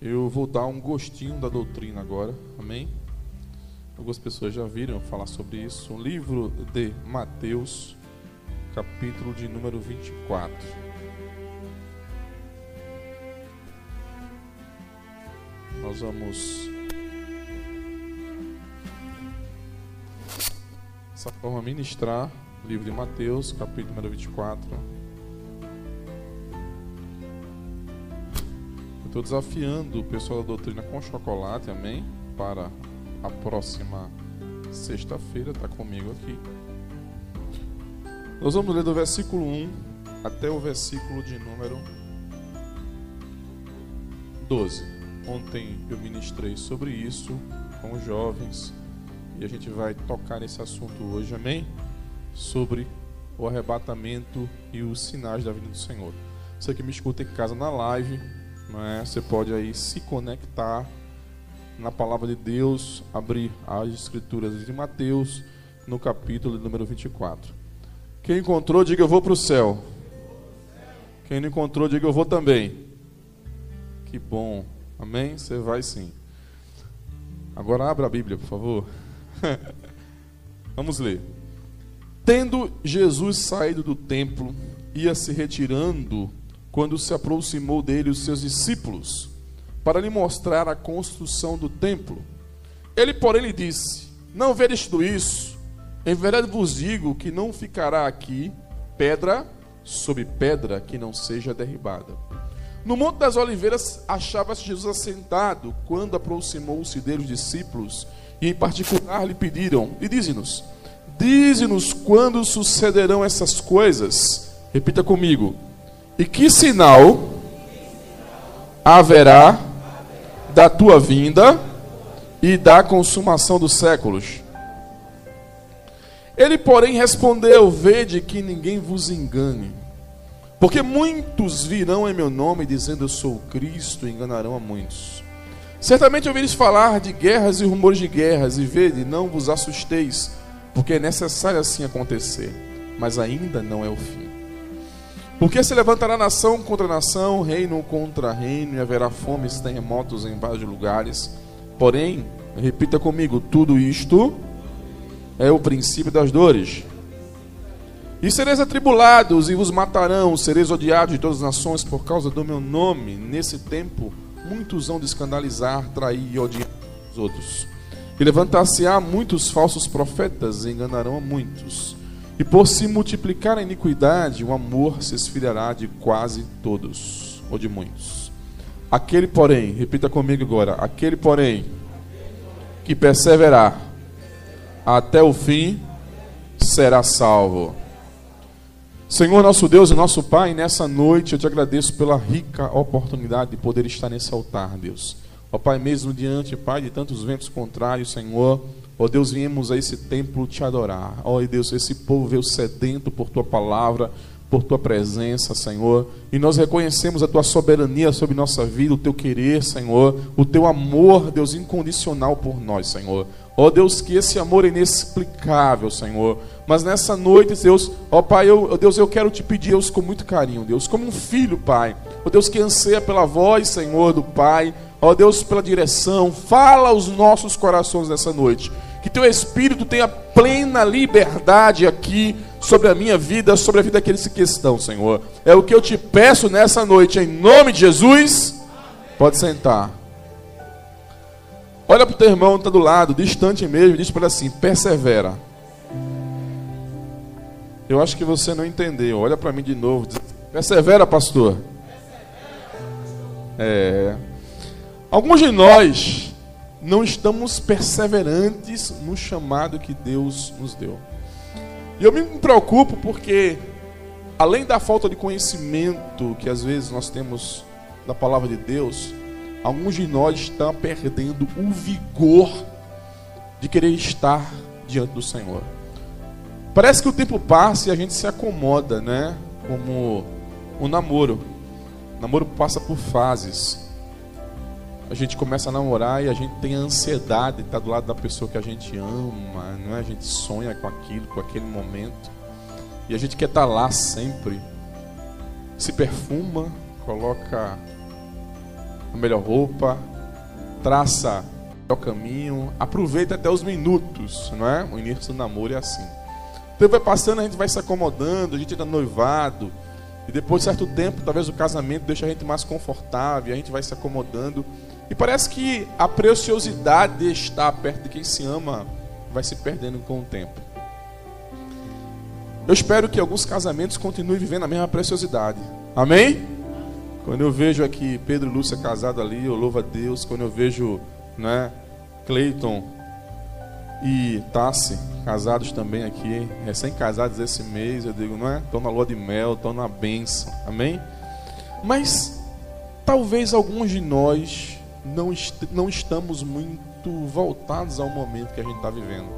Eu vou dar um gostinho da doutrina agora, amém? Algumas pessoas já viram falar sobre isso. O livro de Mateus, capítulo de número 24. Nós vamos dessa forma ministrar o livro de Mateus, capítulo número 24. Estou desafiando o pessoal da doutrina com chocolate, amém? Para a próxima sexta-feira, está comigo aqui. Nós vamos ler do versículo 1 até o versículo de número 12. Ontem eu ministrei sobre isso com os jovens e a gente vai tocar nesse assunto hoje, amém? Sobre o arrebatamento e os sinais da vinda do Senhor. Você que me escuta em casa na live, é? você pode aí se conectar na palavra de Deus, abrir as escrituras de Mateus no capítulo número 24. Quem encontrou, diga eu vou para o céu. Quem não encontrou, diga eu vou também. Que bom. Amém? Você vai sim. Agora abra a Bíblia, por favor. Vamos ler. Tendo Jesus saído do templo, ia se retirando quando se aproximou dele os seus discípulos para lhe mostrar a construção do templo. Ele, porém, lhe disse: Não vedes tudo isso? Em verdade vos digo que não ficará aqui pedra sobre pedra que não seja derribada. No Monte das Oliveiras achava-se Jesus assentado quando aproximou-se dele os discípulos e, em particular, lhe pediram: E dize-nos, dize-nos quando sucederão essas coisas. Repita comigo. E que sinal haverá da tua vinda e da consumação dos séculos. Ele, porém, respondeu: Vede que ninguém vos engane, porque muitos virão em meu nome dizendo eu sou Cristo e enganarão a muitos. Certamente ouvireis falar de guerras e rumores de guerras, e vede, não vos assusteis, porque é necessário assim acontecer, mas ainda não é o fim. Porque se levantará nação contra nação, reino contra reino, e haverá fomes, terremotos em vários lugares. Porém, repita comigo: tudo isto é o princípio das dores. E sereis atribulados, e vos matarão, sereis odiados de todas as nações por causa do meu nome. Nesse tempo, muitos vão de escandalizar, trair e odiar os outros. E levantar-se-á muitos falsos profetas, e enganarão a muitos. E por se multiplicar a iniquidade, o amor se esfriará de quase todos, ou de muitos. Aquele, porém, repita comigo agora: aquele, porém, que perseverar até o fim, será salvo. Senhor nosso Deus e nosso Pai, nessa noite eu te agradeço pela rica oportunidade de poder estar nesse altar, Deus. Ó Pai, mesmo diante, Pai, de tantos ventos contrários, Senhor, Ó oh, Deus, viemos a esse templo te adorar. Ó oh, Deus, esse povo veio sedento por tua palavra, por tua presença, Senhor. E nós reconhecemos a tua soberania sobre nossa vida, o teu querer, Senhor, o teu amor, Deus, incondicional por nós, Senhor. Ó Deus, que esse amor é inexplicável, Senhor. Mas nessa noite, Deus, ó Pai, eu, Deus, eu quero te pedir, Deus, com muito carinho, Deus, como um filho, Pai. Ó Deus, que anseia pela voz, Senhor, do Pai Ó Deus, pela direção, fala aos nossos corações nessa noite. Que teu Espírito tenha plena liberdade aqui sobre a minha vida, sobre a vida daqueles que estão, Senhor. É o que eu te peço nessa noite, em nome de Jesus. Pode sentar. Olha para o teu irmão, está do lado, distante mesmo, diz para ele assim: persevera. Eu acho que você não entendeu. Olha para mim de novo. Diz, persevera, pastor. É. Alguns de nós não estamos perseverantes no chamado que Deus nos deu. E eu me preocupo porque, além da falta de conhecimento que às vezes nós temos da palavra de Deus, alguns de nós estão perdendo o vigor de querer estar diante do Senhor. Parece que o tempo passa e a gente se acomoda, né? Como o namoro. O namoro passa por fases a gente começa a namorar e a gente tem a ansiedade de estar do lado da pessoa que a gente ama, não é? A gente sonha com aquilo, com aquele momento. E a gente quer estar lá sempre. Se perfuma, coloca a melhor roupa, traça o caminho, aproveita até os minutos, não é? O início do namoro é assim. Então vai passando, a gente vai se acomodando, a gente entra noivado, e depois de certo tempo, talvez o casamento deixa a gente mais confortável, a gente vai se acomodando. E parece que a preciosidade de estar perto de quem se ama vai se perdendo com o tempo. Eu espero que alguns casamentos continuem vivendo a mesma preciosidade. Amém? Quando eu vejo aqui Pedro e Lúcia casados ali, eu louvo a Deus. Quando eu vejo, né, Cleiton e Tassi casados também aqui, recém-casados esse mês, eu digo, não é? Estão na lua de mel, estão na bênção. Amém? Mas talvez alguns de nós não, est não estamos muito voltados ao momento que a gente está vivendo.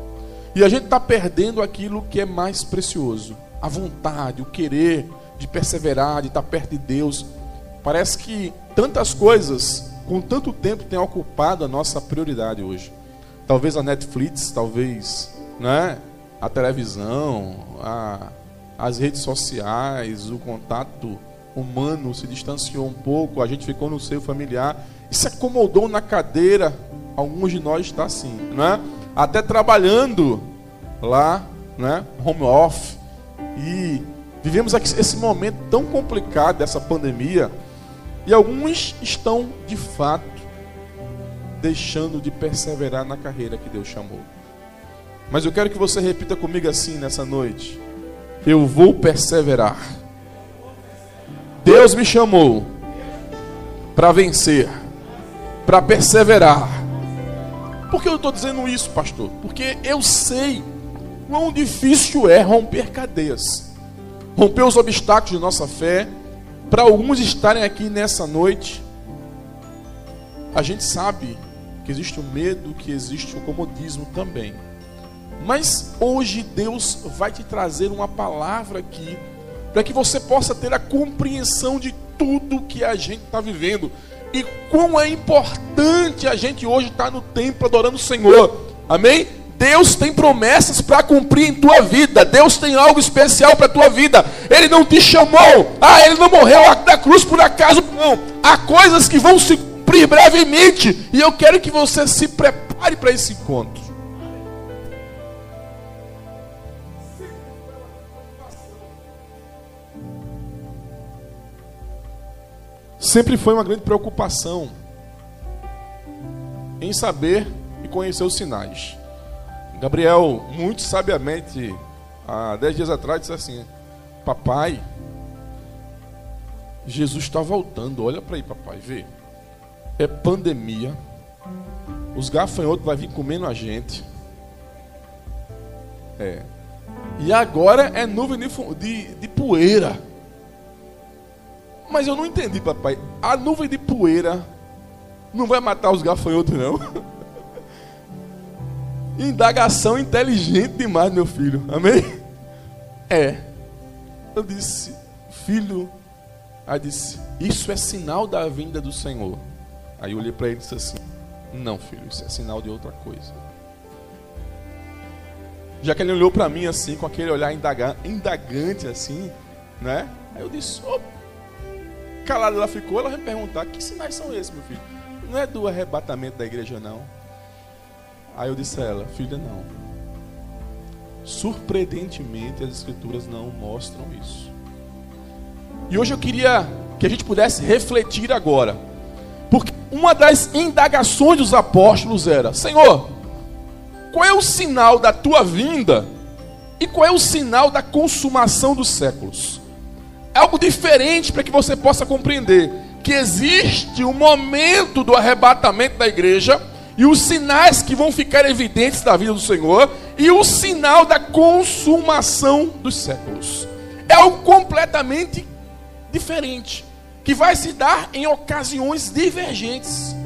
E a gente está perdendo aquilo que é mais precioso: a vontade, o querer de perseverar, de estar tá perto de Deus. Parece que tantas coisas, com tanto tempo, têm ocupado a nossa prioridade hoje. Talvez a Netflix, talvez né, a televisão, a, as redes sociais, o contato humano se distanciou um pouco, a gente ficou no seio familiar se acomodou na cadeira. Alguns de nós está assim, né? Até trabalhando lá, né? Home office. E vivemos esse momento tão complicado dessa pandemia. E alguns estão, de fato, deixando de perseverar na carreira que Deus chamou. Mas eu quero que você repita comigo assim nessa noite: Eu vou perseverar. Deus me chamou para vencer para perseverar. Por que eu estou dizendo isso, pastor? Porque eu sei quão difícil é romper cadeias, romper os obstáculos de nossa fé. Para alguns estarem aqui nessa noite, a gente sabe que existe o medo, que existe o comodismo também. Mas hoje Deus vai te trazer uma palavra aqui, para que você possa ter a compreensão de tudo que a gente está vivendo e quão é importante a gente hoje estar no templo adorando o Senhor. Amém? Deus tem promessas para cumprir em tua vida. Deus tem algo especial para tua vida. Ele não te chamou. Ah, ele não morreu na cruz por acaso. Não. Há coisas que vão se cumprir brevemente. E eu quero que você se prepare para esse encontro. Sempre foi uma grande preocupação em saber e conhecer os sinais. Gabriel, muito sabiamente, há dez dias atrás, disse assim: Papai, Jesus está voltando. Olha para aí, papai, vê. É pandemia. Os gafanhotos vão vir comendo a gente. É. E agora é nuvem de, de, de poeira. Mas eu não entendi, papai. A nuvem de poeira não vai matar os gafanhotos, não. Indagação inteligente demais, meu filho. Amém? É. Eu disse, filho. Aí disse, isso é sinal da vinda do Senhor. Aí eu olhei para ele e disse assim: Não, filho, isso é sinal de outra coisa. Já que ele olhou para mim assim, com aquele olhar indagante assim, né? Aí eu disse: opa calada ela ficou, ela vai me perguntar: que sinais são esses, meu filho? Não é do arrebatamento da igreja, não. Aí eu disse a ela: filha, não. Surpreendentemente, as escrituras não mostram isso. E hoje eu queria que a gente pudesse refletir agora. Porque uma das indagações dos apóstolos era: Senhor, qual é o sinal da tua vinda? E qual é o sinal da consumação dos séculos? Algo diferente para que você possa compreender que existe o momento do arrebatamento da igreja e os sinais que vão ficar evidentes da vida do Senhor e o sinal da consumação dos séculos. É algo completamente diferente, que vai se dar em ocasiões divergentes.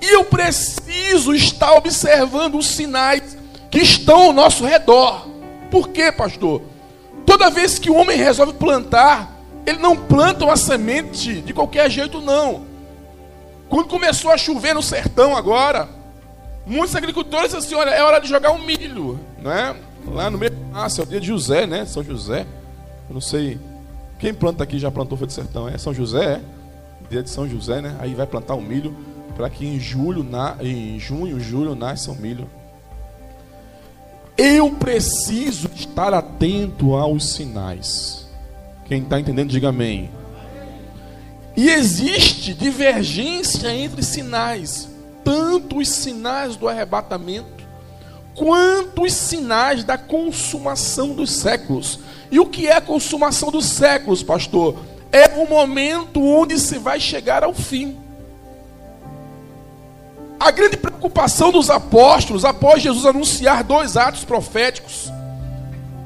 E eu preciso estar observando os sinais que estão ao nosso redor. Por quê, pastor? Toda vez que o homem resolve plantar, ele não planta uma semente de qualquer jeito, não. Quando começou a chover no sertão agora, muitos agricultores disseram assim: olha, é hora de jogar um milho, né? Lá no meio ah, é o dia de José, né? São José. Eu não sei. Quem planta aqui já plantou foi de sertão, é São José, é? dia de São José, né? Aí vai plantar o milho para que em julho, na, em junho, julho nasça o milho. Eu preciso estar atento aos sinais. Quem está entendendo, diga amém. E existe divergência entre sinais, tanto os sinais do arrebatamento, quanto os sinais da consumação dos séculos. E o que é a consumação dos séculos, pastor? É o momento onde se vai chegar ao fim. A grande preocupação dos apóstolos, após Jesus anunciar dois atos proféticos,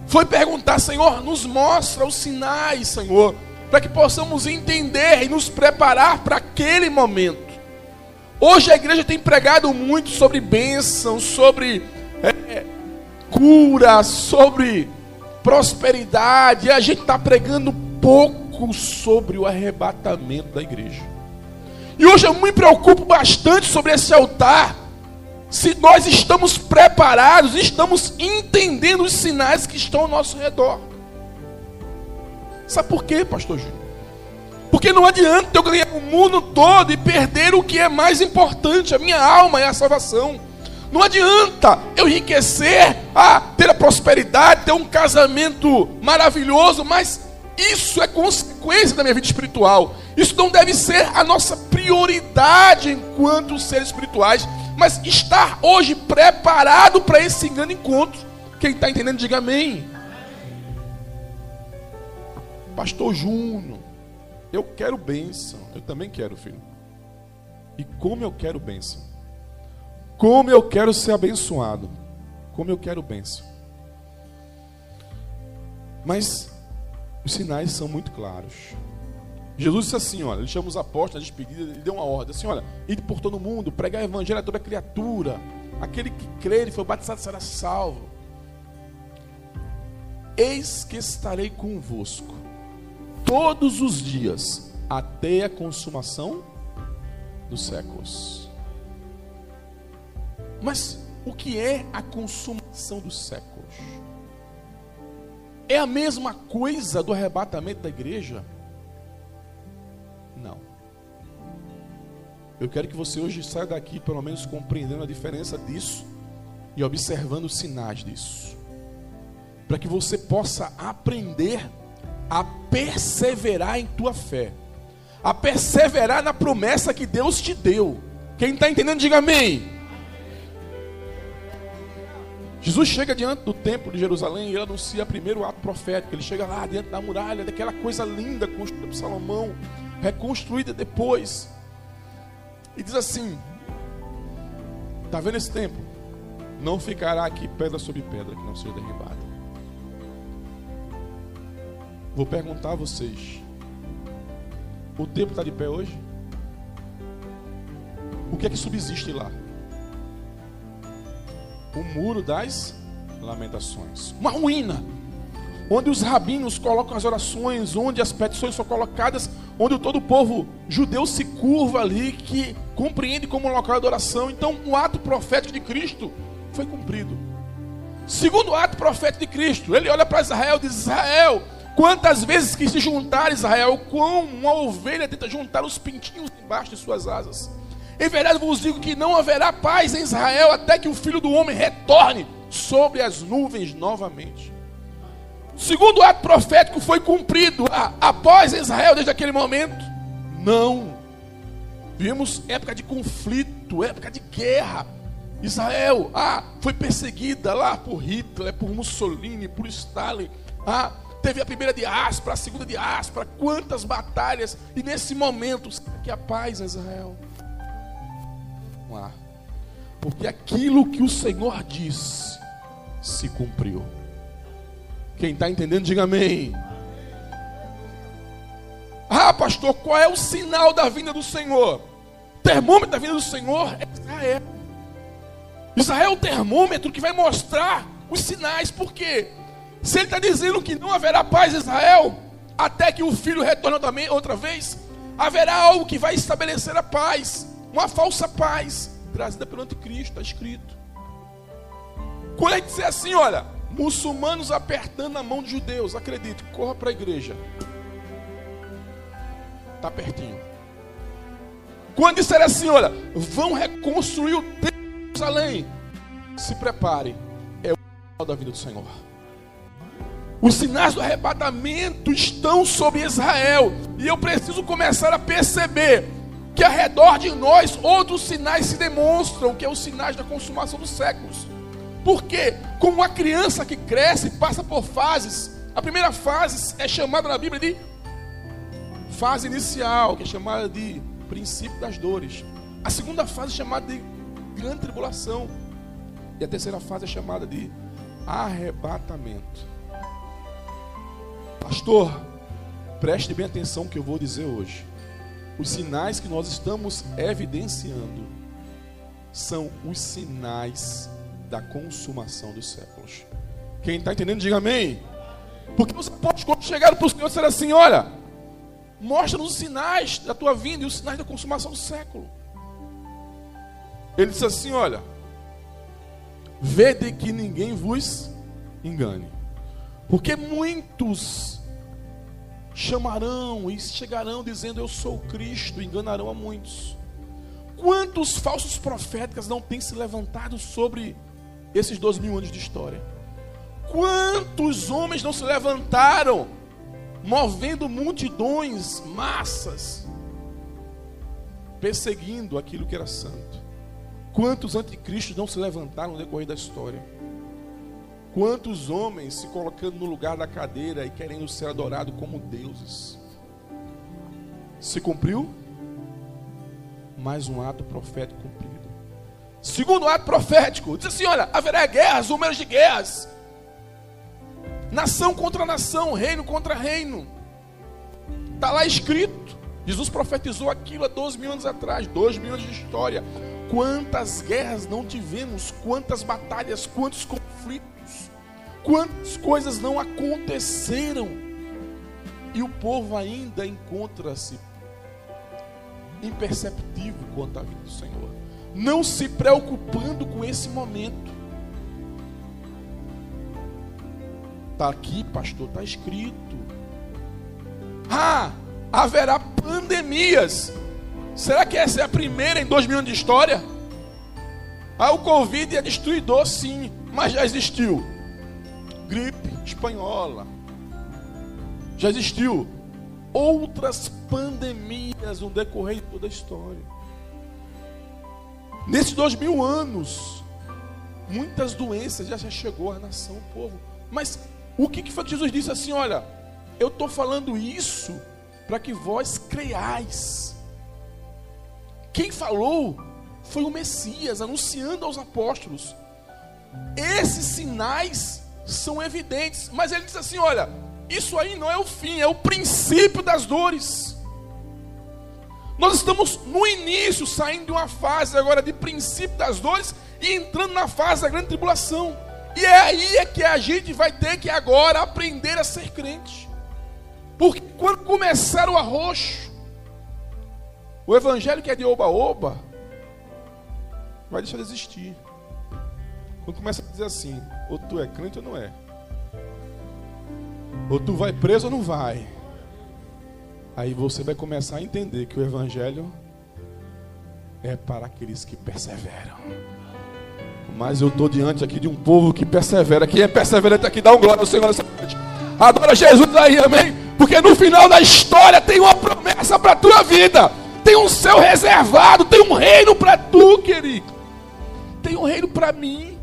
foi perguntar: Senhor, nos mostra os sinais, Senhor, para que possamos entender e nos preparar para aquele momento. Hoje a igreja tem pregado muito sobre bênção, sobre é, cura, sobre prosperidade, e a gente está pregando pouco sobre o arrebatamento da igreja. E hoje eu me preocupo bastante sobre esse altar. Se nós estamos preparados, estamos entendendo os sinais que estão ao nosso redor. Sabe por quê, pastor Júnior? Porque não adianta eu ganhar o mundo todo e perder o que é mais importante, a minha alma e a salvação. Não adianta eu enriquecer, ah, ter a prosperidade, ter um casamento maravilhoso, mas isso é consequência da minha vida espiritual. Isso não deve ser a nossa prioridade enquanto seres espirituais, mas estar hoje preparado para esse grande encontro. Quem está entendendo, diga amém. Pastor Júnior, eu quero bênção. Eu também quero, filho. E como eu quero bênção. Como eu quero ser abençoado. Como eu quero bênção. Mas os sinais são muito claros. Jesus disse assim: olha, ele chama os apóstolos na despedida, ele deu uma ordem assim: olha, ide por todo mundo, pregar o evangelho a toda criatura. Aquele que crer e foi batizado será salvo. Eis que estarei convosco todos os dias até a consumação dos séculos. Mas o que é a consumação dos séculos? É a mesma coisa do arrebatamento da igreja? Não. Eu quero que você hoje saia daqui, pelo menos compreendendo a diferença disso e observando os sinais disso, para que você possa aprender a perseverar em tua fé, a perseverar na promessa que Deus te deu. Quem está entendendo, diga amém. Jesus chega diante do templo de Jerusalém e ele anuncia primeiro o ato profético. Ele chega lá diante da muralha, daquela coisa linda construída por Salomão, reconstruída depois. E diz assim: Está vendo esse templo? Não ficará aqui pedra sobre pedra que não seja derribada. Vou perguntar a vocês: O templo está de pé hoje? O que é que subsiste lá? o muro das lamentações. Uma ruína. Onde os rabinos colocam as orações, onde as petições são colocadas, onde todo o povo judeu se curva ali, que compreende como um local de oração. Então, o ato profético de Cristo foi cumprido. Segundo ato profético de Cristo, ele olha para Israel e diz: Israel, quantas vezes que se juntar Israel, como uma ovelha tenta juntar os pintinhos embaixo de suas asas. Em verdade vos digo que não haverá paz em Israel até que o filho do homem retorne sobre as nuvens novamente. Segundo ato profético foi cumprido após Israel, desde aquele momento? Não. Vimos época de conflito, época de guerra. Israel ah, foi perseguida lá por Hitler, por Mussolini, por Stalin. Ah, teve a primeira diáspora, a segunda diáspora, quantas batalhas. E nesse momento, que a paz em Israel porque aquilo que o Senhor disse se cumpriu. Quem está entendendo, diga amém. Ah, pastor, qual é o sinal da vinda do Senhor? Termômetro da vinda do Senhor é Israel. Israel é o termômetro que vai mostrar os sinais, porque se ele está dizendo que não haverá paz em Israel, até que o filho retorne também outra vez, haverá algo que vai estabelecer a paz, uma falsa paz trazida pelo anticristo, está escrito. Quando ele disser assim, olha, muçulmanos apertando a mão de judeus, acredite, corra para a igreja. Está pertinho. Quando disser assim, olha, vão reconstruir o templo de Jerusalém, se prepare, é o final da vida do Senhor. Os sinais do arrebatamento estão sobre Israel, e eu preciso começar a perceber que ao redor de nós outros sinais se demonstram, que é os sinais da consumação dos séculos. Porque, como uma criança que cresce, passa por fases, a primeira fase é chamada na Bíblia de fase inicial, que é chamada de princípio das dores. A segunda fase é chamada de grande tribulação. E a terceira fase é chamada de arrebatamento. Pastor, preste bem atenção no que eu vou dizer hoje. Os sinais que nós estamos evidenciando são os sinais da consumação dos séculos. Quem está entendendo, diga amém. Porque os apóstolos, quando chegaram para o Senhor, disseram assim: Olha, mostra-nos os sinais da tua vinda e os sinais da consumação do século. Ele disse assim: Olha, vede que ninguém vos engane, porque muitos chamarão e chegarão dizendo: Eu sou Cristo, e enganarão a muitos. Quantos falsos profetas não têm se levantado sobre esses dois mil anos de história? Quantos homens não se levantaram, movendo multidões, massas, perseguindo aquilo que era santo? Quantos anticristos não se levantaram no decorrer da história? Quantos homens se colocando no lugar da cadeira e querendo ser adorado como deuses? Se cumpriu? Mais um ato profético cumprido. Segundo ato profético, diz assim: olha, haverá guerras, números de guerras. Nação contra nação, reino contra reino. Está lá escrito. Jesus profetizou aquilo há 12 mil anos atrás, 2 mil anos de história. Quantas guerras não tivemos, quantas batalhas, quantos conflitos. Quantas coisas não aconteceram e o povo ainda encontra-se imperceptível quanto à vida do Senhor, não se preocupando com esse momento. Está aqui, pastor, está escrito. Ah, haverá pandemias. Será que essa é a primeira em dois mil anos de história? Ah, o Covid é destruidor, sim, mas já existiu gripe espanhola. Já existiu outras pandemias no decorrer de toda a história. Nesses dois mil anos, muitas doenças já chegou à nação, ao povo. Mas o que, que foi que Jesus disse assim? Olha, eu estou falando isso para que vós creiais. Quem falou foi o Messias, anunciando aos apóstolos. Esses sinais são evidentes. Mas ele diz assim: olha, isso aí não é o fim, é o princípio das dores. Nós estamos no início, saindo de uma fase agora de princípio das dores e entrando na fase da grande tribulação. E é aí é que a gente vai ter que agora aprender a ser crente. Porque quando começar o arroxo, o evangelho que é de oba-oba, vai deixar de existir. Quando começa a dizer assim, ou tu é crente ou não é. Ou tu vai preso ou não vai. Aí você vai começar a entender que o Evangelho é para aqueles que perseveram. Mas eu estou diante aqui de um povo que persevera. Quem é perseverante aqui, dá um glória ao Senhor nessa noite. Adora Jesus aí, amém? Porque no final da história tem uma promessa para a tua vida. Tem um céu reservado, tem um reino para tu, querido. Tem um reino para mim.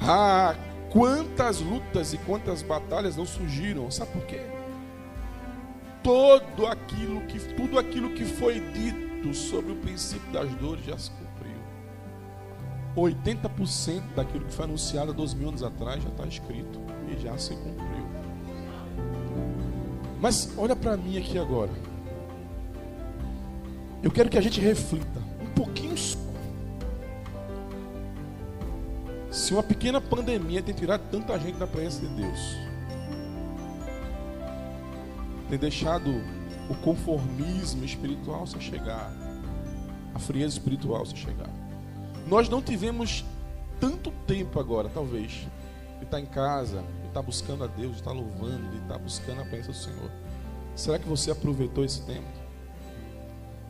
Ah, quantas lutas e quantas batalhas não surgiram. Sabe por quê? Todo aquilo que, tudo aquilo que foi dito sobre o princípio das dores já se cumpriu. 80% daquilo que foi anunciado há 12 mil anos atrás já está escrito e já se cumpriu. Mas olha para mim aqui agora. Eu quero que a gente reflita um pouquinho só Se uma pequena pandemia tem tirado tanta gente da presença de Deus, tem deixado o conformismo espiritual se chegar, a frieza espiritual se chegar. Nós não tivemos tanto tempo agora, talvez, de estar em casa, de estar buscando a Deus, de estar louvando, de estar buscando a presença do Senhor. Será que você aproveitou esse tempo?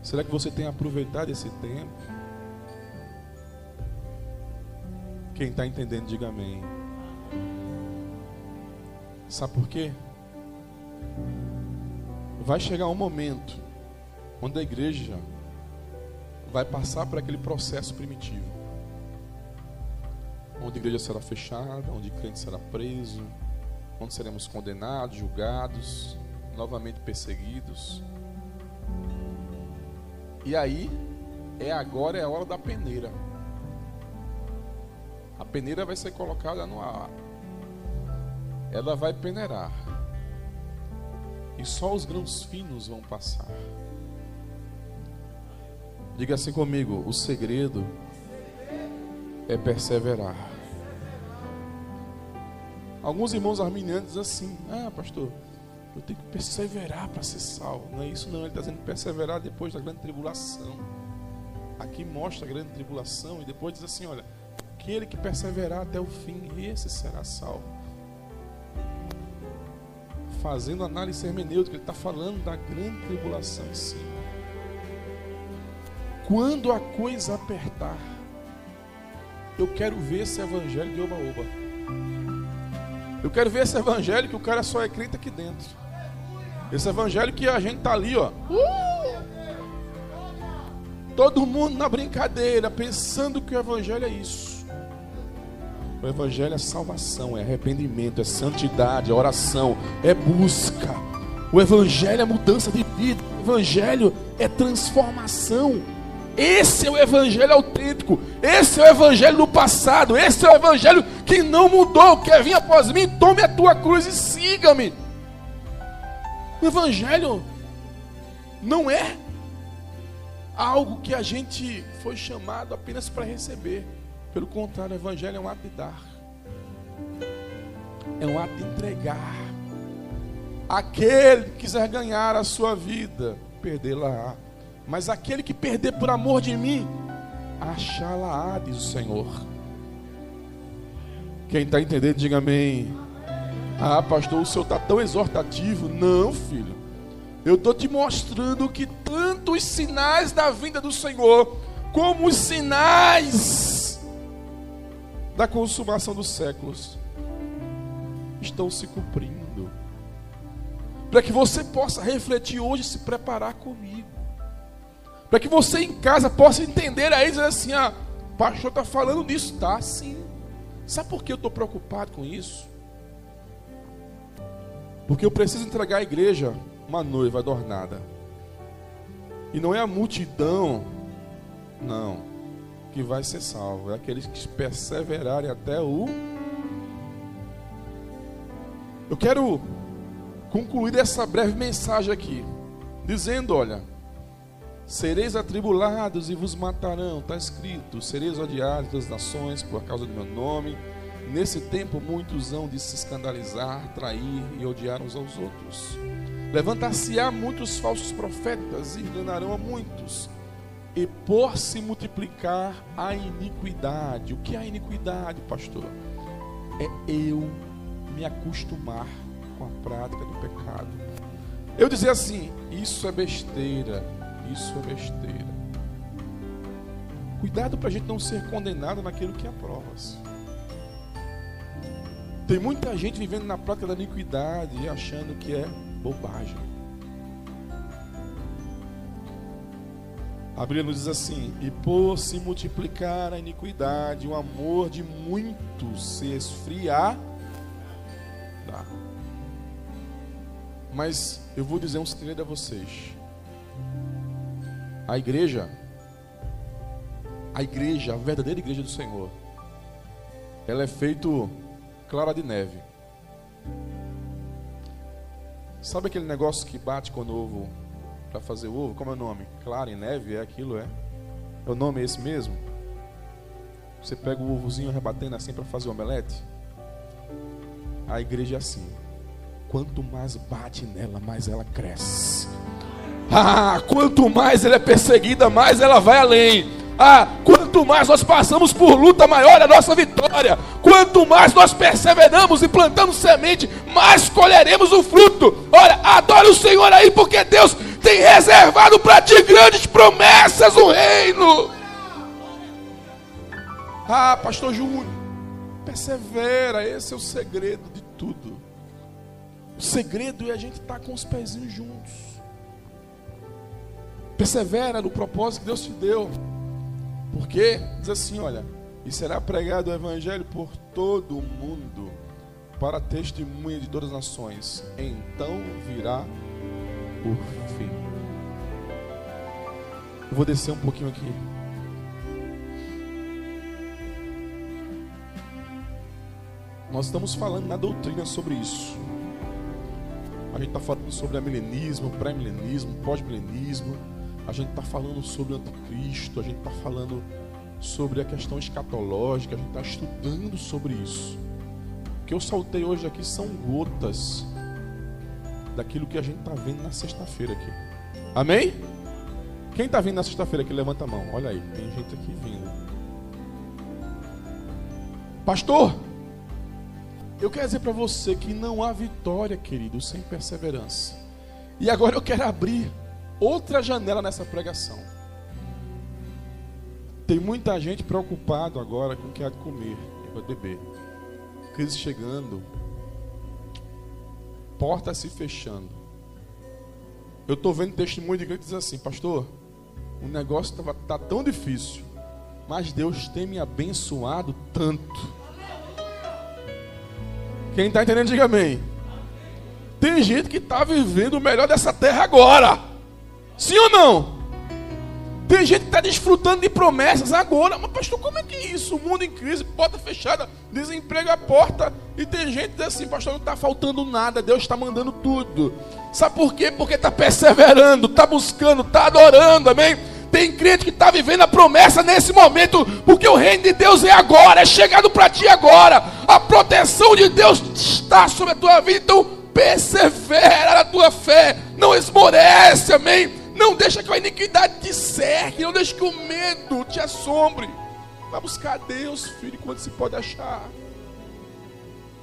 Será que você tem aproveitado esse tempo? Quem está entendendo, diga amém. Sabe por quê? Vai chegar um momento onde a igreja vai passar por aquele processo primitivo. Onde a igreja será fechada, onde o crente será preso, onde seremos condenados, julgados, novamente perseguidos. E aí, é agora é a hora da peneira. A peneira vai ser colocada no ar. Ela vai peneirar. E só os grãos finos vão passar. Diga assim comigo: o segredo é perseverar. Alguns irmãos arminianos dizem assim: Ah, pastor, eu tenho que perseverar para ser salvo. Não é isso, não. Ele está dizendo perseverar depois da grande tribulação. Aqui mostra a grande tribulação e depois diz assim: olha, aquele que perseverar até o fim, esse será salvo. Fazendo análise hermenêutica, ele está falando da grande tribulação em si. Quando a coisa apertar, eu quero ver esse evangelho de oba-oba. Eu quero ver esse evangelho que o cara só é crente aqui dentro. Esse evangelho que a gente tá ali, ó. Todo mundo na brincadeira, pensando que o evangelho é isso. O evangelho é salvação, é arrependimento, é santidade, é oração, é busca. O evangelho é mudança de vida. O evangelho é transformação. Esse é o evangelho autêntico. Esse é o evangelho do passado. Esse é o evangelho que não mudou. Quer vir após mim? Tome a tua cruz e siga-me. O Evangelho não é algo que a gente foi chamado apenas para receber. Pelo contrário, o Evangelho é um ato de dar, é um ato de entregar. Aquele que quiser ganhar a sua vida, perdê-la-á. Mas aquele que perder por amor de mim, achá-la-á, diz o Senhor. Quem está entendendo, diga amém. Ah, pastor, o senhor está tão exortativo. Não, filho. Eu estou te mostrando que tanto os sinais da vinda do Senhor, como os sinais da consumação dos séculos, estão se cumprindo. Para que você possa refletir hoje e se preparar comigo. Para que você em casa possa entender aí, dizer assim: ah, o pastor está falando disso. Tá, sim. Sabe por que eu estou preocupado com isso? Porque eu preciso entregar à igreja uma noiva adornada. E não é a multidão, não, que vai ser salvo. É aqueles que perseverarem até o. Eu quero concluir essa breve mensagem aqui, dizendo: olha, sereis atribulados e vos matarão, está escrito, sereis odiados das nações por causa do meu nome Nesse tempo, muitos hão de se escandalizar, trair e odiar uns aos outros. Levantar-se-á muitos falsos profetas e enganarão a muitos. E por se multiplicar a iniquidade. O que é a iniquidade, pastor? É eu me acostumar com a prática do pecado. Eu dizer assim: isso é besteira, isso é besteira. Cuidado para a gente não ser condenado naquilo que aprova-se. Tem muita gente vivendo na prática da iniquidade e achando que é bobagem. A Bíblia nos diz assim: E por se multiplicar a iniquidade, o amor de muitos se esfriar. Mas eu vou dizer um segredo a vocês. A igreja, a igreja, a verdadeira igreja do Senhor, ela é feito clara de neve. Sabe aquele negócio que bate quando o ovo para fazer o ovo? Como é o nome? Clara em neve é aquilo, é? O nome é esse mesmo? Você pega o ovozinho rebatendo assim para fazer o omelete? A igreja é assim. Quanto mais bate nela, mais ela cresce. Ah, quanto mais ela é perseguida, mais ela vai além. Ah, quanto mais nós passamos por luta, maior é a nossa vitória. Quanto mais nós perseveramos e plantamos semente, mais colheremos o fruto. Olha, adore o Senhor aí, porque Deus tem reservado para ti grandes promessas no reino. Ah, pastor Júnior, persevera, esse é o segredo de tudo. O segredo é a gente estar tá com os pezinhos juntos. Persevera no propósito que Deus te deu. Porque diz assim, olha, e será pregado o evangelho por todo o mundo para testemunha de todas as nações. Então virá o fim. Eu vou descer um pouquinho aqui. Nós estamos falando na doutrina sobre isso. A gente está falando sobre milenismo, pré-milenismo, pós-milenismo. A gente está falando sobre o anticristo. A gente está falando sobre a questão escatológica. A gente está estudando sobre isso. O que eu saltei hoje aqui são gotas daquilo que a gente está vendo na sexta-feira aqui. Amém? Quem está vindo na sexta-feira aqui, levanta a mão. Olha aí, tem gente aqui vindo. Pastor, eu quero dizer para você que não há vitória, querido, sem perseverança. E agora eu quero abrir outra janela nessa pregação. Tem muita gente preocupado agora com o que há de comer e vai beber. Crise chegando, porta se fechando. Eu estou vendo testemunho de gente que diz assim, pastor, o negócio está tá tão difícil, mas Deus tem me abençoado tanto. Quem está entendendo, diga amém. Tem gente que está vivendo o melhor dessa terra agora. Sim ou não? Tem gente que está desfrutando de promessas agora. Mas, pastor, como é que é isso? O mundo em crise, porta fechada, desemprego à porta. E tem gente que diz assim, pastor, não está faltando nada. Deus está mandando tudo. Sabe por quê? Porque está perseverando, está buscando, está adorando, amém? Tem crente que está vivendo a promessa nesse momento, porque o reino de Deus é agora, é chegado para ti agora. A proteção de Deus está sobre a tua vida, então persevera na tua fé, não esmorece, amém? Não deixa que a iniquidade te cerque, não deixa que o medo te assombre. Vai buscar Deus, filho, quando se pode achar.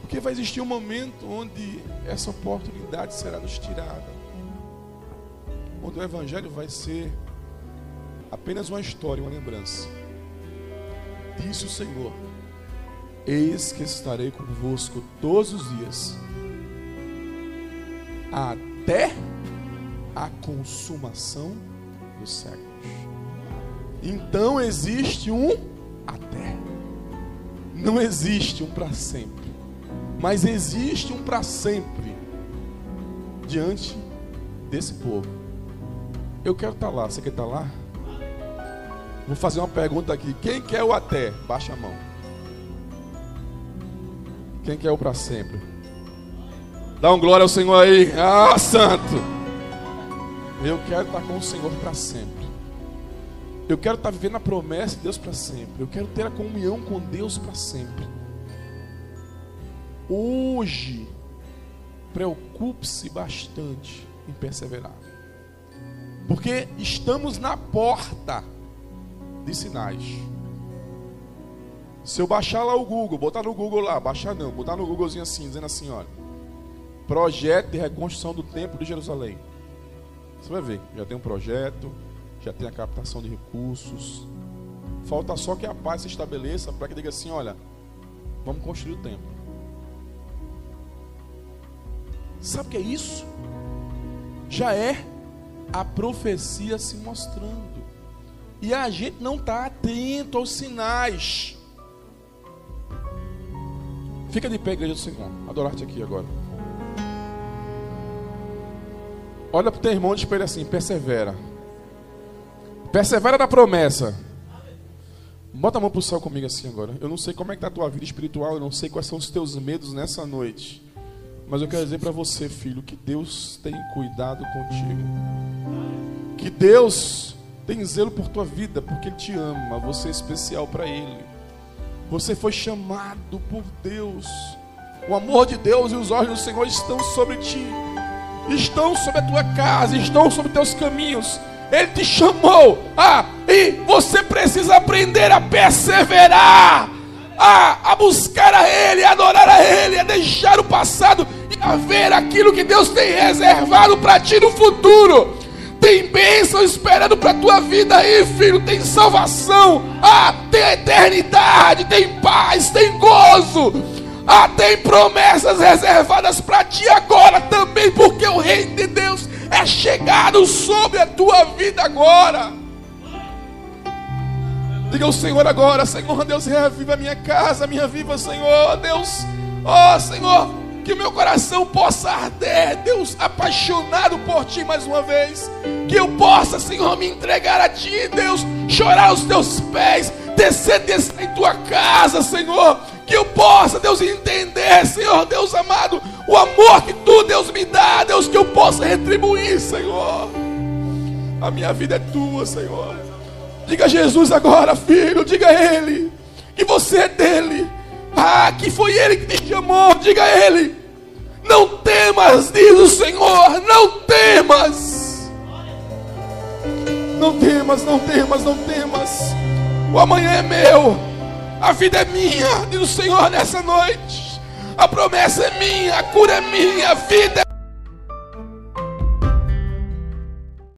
Porque vai existir um momento onde essa oportunidade será nos tirada. Onde o Evangelho vai ser apenas uma história, uma lembrança. Disse o Senhor: Eis que estarei convosco todos os dias, até a consumação dos séculos. Então existe um até. Não existe um para sempre, mas existe um para sempre diante desse povo. Eu quero estar tá lá. Você quer estar tá lá? Vou fazer uma pergunta aqui. Quem quer o até? Baixa a mão. Quem quer o para sempre? Dá um glória ao Senhor aí. Ah, santo. Eu quero estar com o Senhor para sempre. Eu quero estar vivendo a promessa de Deus para sempre. Eu quero ter a comunhão com Deus para sempre. Hoje, preocupe-se bastante em perseverar. Porque estamos na porta de sinais. Se eu baixar lá o Google, botar no Google lá, baixar não, botar no Googlezinho assim, dizendo assim, olha, projeto de reconstrução do templo de Jerusalém. Você vai ver, já tem um projeto, já tem a captação de recursos. Falta só que a paz se estabeleça para que diga assim, olha, vamos construir o templo. Sabe o que é isso? Já é a profecia se mostrando. E a gente não está atento aos sinais. Fica de pé, igreja do Senhor. Adorar-te aqui agora. Olha para o teu irmão e diz para assim: persevera. Persevera na promessa. Bota a mão para o céu comigo assim agora. Eu não sei como é que está a tua vida espiritual, eu não sei quais são os teus medos nessa noite. Mas eu quero dizer para você, filho, que Deus tem cuidado contigo. Que Deus tem zelo por tua vida, porque Ele te ama. Você é especial para Ele. Você foi chamado por Deus. O amor de Deus e os olhos do Senhor estão sobre ti, estão sobre a tua casa, estão sobre teus caminhos. Ele te chamou, ah, e você precisa aprender a perseverar, a, a buscar a Ele, a adorar a Ele, a deixar o passado e a ver aquilo que Deus tem reservado para ti no futuro. Tem bênção esperando para a tua vida aí, filho. Tem salvação. Ah, tem eternidade, tem paz, tem gozo. Ah, tem promessas reservadas para ti agora também, porque o reino de Deus é chegado sobre a tua vida agora. Diga ao Senhor agora, Senhor Deus, reaviva a minha casa, minha viva, Senhor Deus. Ó oh, Senhor, que o meu coração possa arder, Deus, apaixonado por Ti mais uma vez. Que eu possa, Senhor, me entregar a Ti, Deus, chorar aos Teus pés, descer, descer em Tua casa, Senhor. Que eu possa, Deus, entender, Senhor, Deus amado, o amor que Tu, Deus, me dá, Deus, que eu possa retribuir, Senhor. A minha vida é Tua, Senhor. Diga a Jesus agora, filho, diga a Ele que você é dele. Ah, que foi Ele que te chamou, diga a Ele. Não temas, diz o Senhor, não temas. Não temas, não temas, não temas. O amanhã é meu, a vida é minha, diz o Senhor nessa noite. A promessa é minha, a cura é minha, a vida